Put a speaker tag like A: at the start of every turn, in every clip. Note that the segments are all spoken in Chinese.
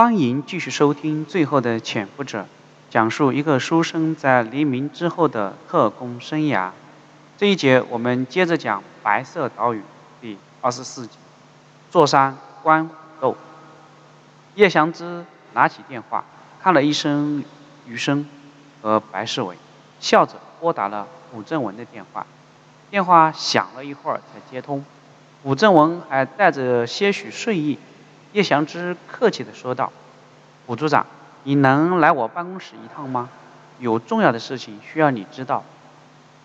A: 欢迎继续收听《最后的潜伏者》，讲述一个书生在黎明之后的特工生涯。这一节我们接着讲《白色岛屿》第二十四集。坐山观虎斗。叶祥之拿起电话，看了一声余生和白世伟，笑着拨打了古正文的电话。电话响了一会儿才接通，古正文还带着些许睡意。叶祥之客气地说道：“古组长，你能来我办公室一趟吗？有重要的事情需要你知道。”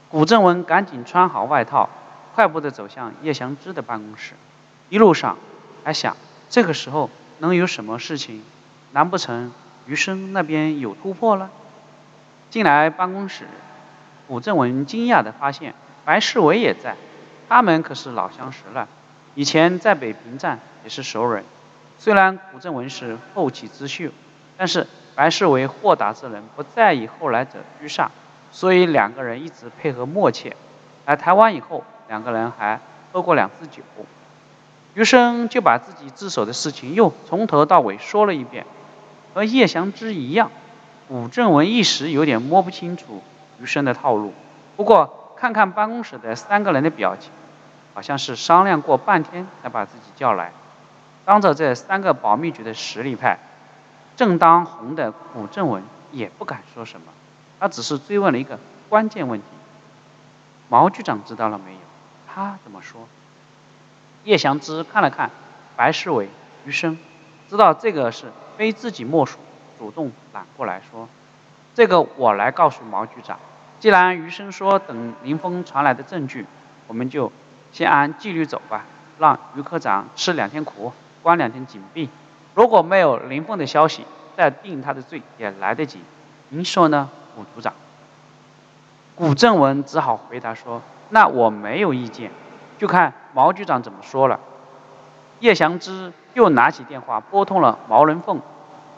A: 古正文赶紧穿好外套，快步地走向叶祥之的办公室。一路上还想，这个时候能有什么事情？难不成余生那边有突破了？进来办公室，古正文惊讶地发现白世伟也在。他们可是老相识了，以前在北平站也是熟人。虽然古正文是后起之秀，但是白世为豁达之人，不在意后来者居上，所以两个人一直配合默契。来台湾以后，两个人还喝过两次酒。余生就把自己自首的事情又从头到尾说了一遍，和叶祥之一样。古正文一时有点摸不清楚余生的套路，不过看看办公室的三个人的表情，好像是商量过半天才把自己叫来。当着这三个保密局的实力派，正当红的古正文也不敢说什么，他只是追问了一个关键问题：毛局长知道了没有？他怎么说？叶祥之看了看白世伟、余生，知道这个是非自己莫属，主动揽过来说：“这个我来告诉毛局长。既然余生说等林峰传来的证据，我们就先按纪律走吧，让余科长吃两天苦。”关两天紧闭，如果没有林凤的消息，再定他的罪也来得及。您说呢，古组长？古正文只好回答说：“那我没有意见，就看毛局长怎么说了。”叶祥之又拿起电话拨通了毛人凤，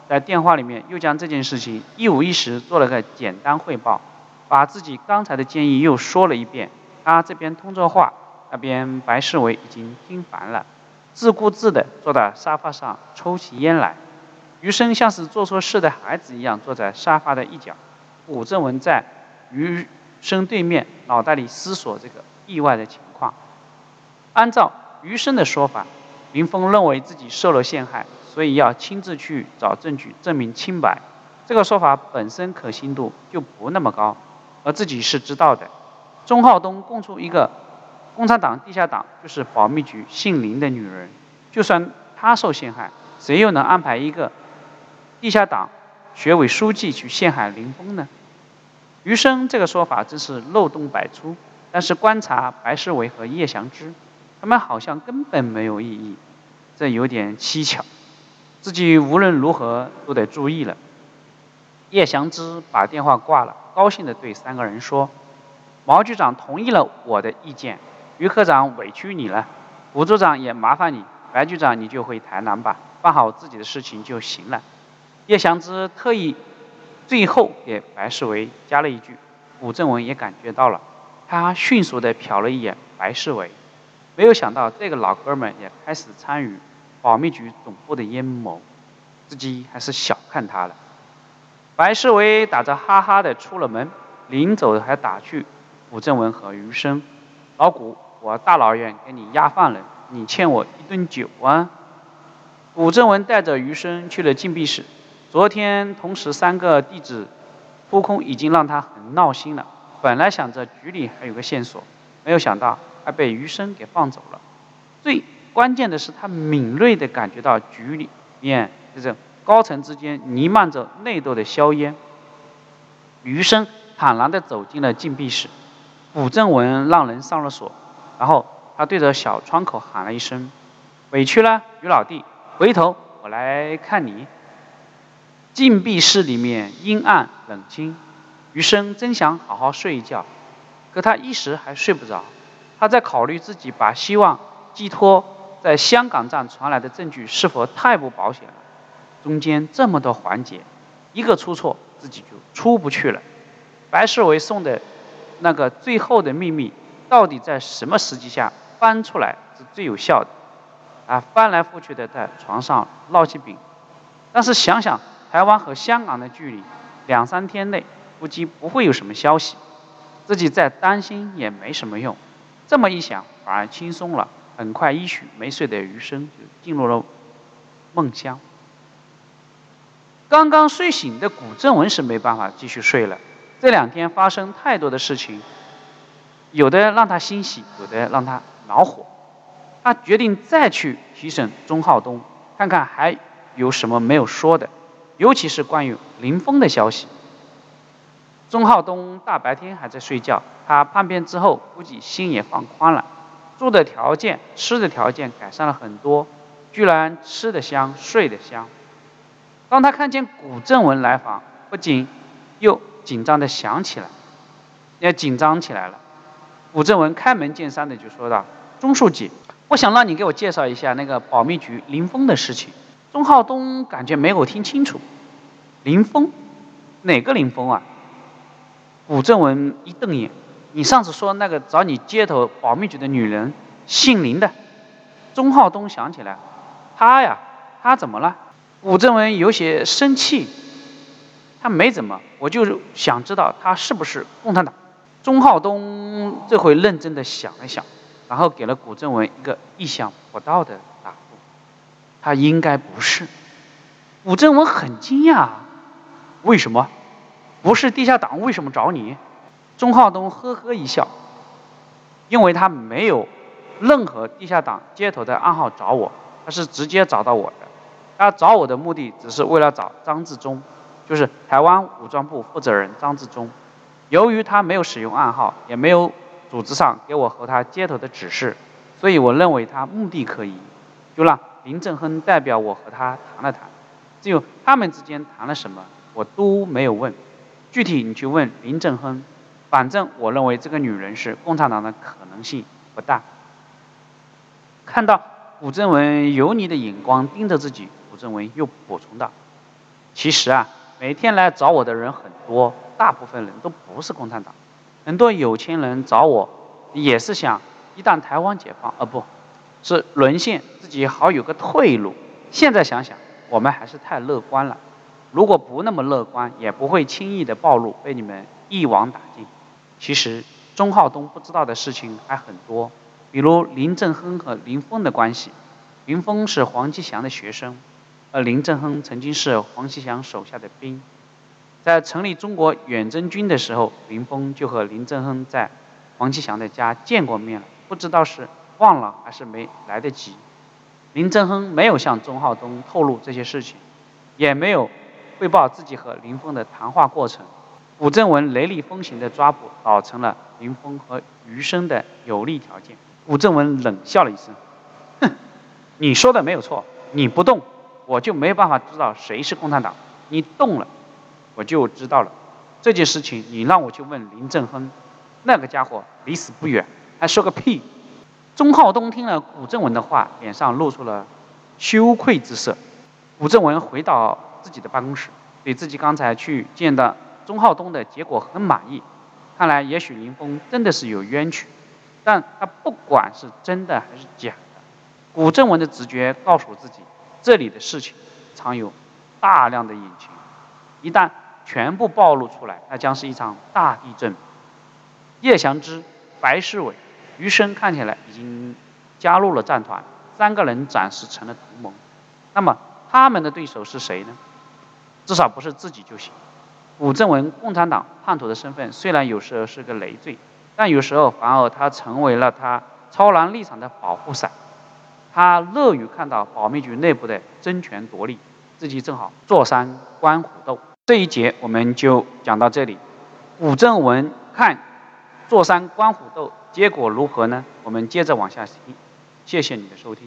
A: 在电话里面又将这件事情一五一十做了个简单汇报，把自己刚才的建议又说了一遍。他这边通着话，那边白世伟已经听烦了。自顾自地坐在沙发上抽起烟来，余生像是做错事的孩子一样坐在沙发的一角。古正文在余生对面，脑袋里思索这个意外的情况。按照余生的说法，林峰认为自己受了陷害，所以要亲自去找证据证明清白。这个说法本身可信度就不那么高，而自己是知道的。钟浩东供出一个。共产党地下党就是保密局姓林的女人，就算她受陷害，谁又能安排一个地下党学委书记去陷害林峰呢？余生这个说法真是漏洞百出，但是观察白世伟和叶祥之，他们好像根本没有异议，这有点蹊跷，自己无论如何都得注意了。叶祥之把电话挂了，高兴地对三个人说：“毛局长同意了我的意见。”于科长委屈你了，吴组长也麻烦你，白局长你就回台南吧，办好自己的事情就行了。叶祥之特意最后给白世伟加了一句，古正文也感觉到了，他迅速地瞟了一眼白世伟，没有想到这个老哥们也开始参与保密局总部的阴谋，自己还是小看他了。白世伟打着哈哈的出了门，临走还打趣古正文和余生，老谷。我大老远给你押饭了，你欠我一顿酒啊！古正文带着余生去了禁闭室。昨天同时三个弟子扑空，已经让他很闹心了。本来想着局里还有个线索，没有想到还被余生给放走了。最关键的是，他敏锐地感觉到局里面就是高层之间弥漫着内斗的硝烟。余生坦然地走进了禁闭室，古正文让人上了锁。然后他对着小窗口喊了一声：“委屈了，于老弟，回头我来看你。”禁闭室里面阴暗冷清，余生真想好好睡一觉，可他一时还睡不着。他在考虑自己把希望寄托在香港站传来的证据是否太不保险了。中间这么多环节，一个出错自己就出不去了。白世伟送的那个最后的秘密。到底在什么时机下翻出来是最有效的？啊，翻来覆去的在床上烙起饼，但是想想台湾和香港的距离，两三天内估计不会有什么消息，自己再担心也没什么用。这么一想，反而轻松了。很快，一宿没睡的余生就进入了梦乡。刚刚睡醒的古正文是没办法继续睡了。这两天发生太多的事情，有的让他欣喜，有的让他恼火。他决定再去提审钟浩东，看看还有什么没有说的，尤其是关于林峰的消息。钟浩东大白天还在睡觉，他叛变之后估计心也放宽了。住的条件、吃的条件改善了很多，居然吃得香、睡得香。当他看见古正文来访，不仅又紧张的想起来，也紧张起来了。古正文开门见山的就说道：“钟书记，我想让你给我介绍一下那个保密局林峰的事情。”钟浩东感觉没有听清楚，林峰，哪个林峰啊？古正文一瞪眼。你上次说那个找你接头保密局的女人，姓林的，钟浩东想起来，他呀，他怎么了？武正文有些生气，他没怎么，我就想知道他是不是共产党。钟浩东这回认真的想了想，然后给了古正文一个意想不到的答复，他应该不是。古正文很惊讶，为什么？不是地下党为什么找你？钟浩东呵呵一笑，因为他没有任何地下党接头的暗号找我，他是直接找到我的。他找我的目的只是为了找张志忠，就是台湾武装部负责人张志忠。由于他没有使用暗号，也没有组织上给我和他接头的指示，所以我认为他目的可疑，就让林正亨代表我和他谈了谈。只有他们之间谈了什么，我都没有问。具体你去问林正亨。反正我认为这个女人是共产党的可能性不大。看到古正文油腻的眼光盯着自己，古正文又补充道：“其实啊，每天来找我的人很多，大部分人都不是共产党。很多有钱人找我，也是想一旦台湾解放，呃，不是沦陷，自己好有个退路。现在想想，我们还是太乐观了。如果不那么乐观，也不会轻易的暴露，被你们一网打尽。”其实钟浩东不知道的事情还很多，比如林正亨和林峰的关系。林峰是黄继祥的学生，而林正亨曾经是黄继祥手下的兵。在成立中国远征军的时候，林峰就和林正亨在黄继祥的家见过面了，不知道是忘了还是没来得及。林正亨没有向钟浩东透露这些事情，也没有汇报自己和林峰的谈话过程。古正文雷厉风行的抓捕，导成了林峰和余生的有利条件。古正文冷笑了一声：“哼，你说的没有错，你不动，我就没办法知道谁是共产党；你动了，我就知道了。这件事情，你让我去问林正亨，那个家伙离死不远，还说个屁！”钟浩东听了古正文的话，脸上露出了羞愧之色。古正文回到自己的办公室，对自己刚才去见的。钟浩东的结果很满意，看来也许林峰真的是有冤屈，但他不管是真的还是假的，古正文的直觉告诉自己，这里的事情藏有大量的隐情，一旦全部暴露出来，那将是一场大地震。叶祥之、白世伟、余生看起来已经加入了战团，三个人暂时成了同盟。那么他们的对手是谁呢？至少不是自己就行。古正文共产党叛徒的身份虽然有时候是个累赘，但有时候反而他成为了他超然立场的保护伞。他乐于看到保密局内部的争权夺利，自己正好坐山观虎斗。这一节我们就讲到这里。古正文看坐山观虎斗结果如何呢？我们接着往下听。谢谢你的收听。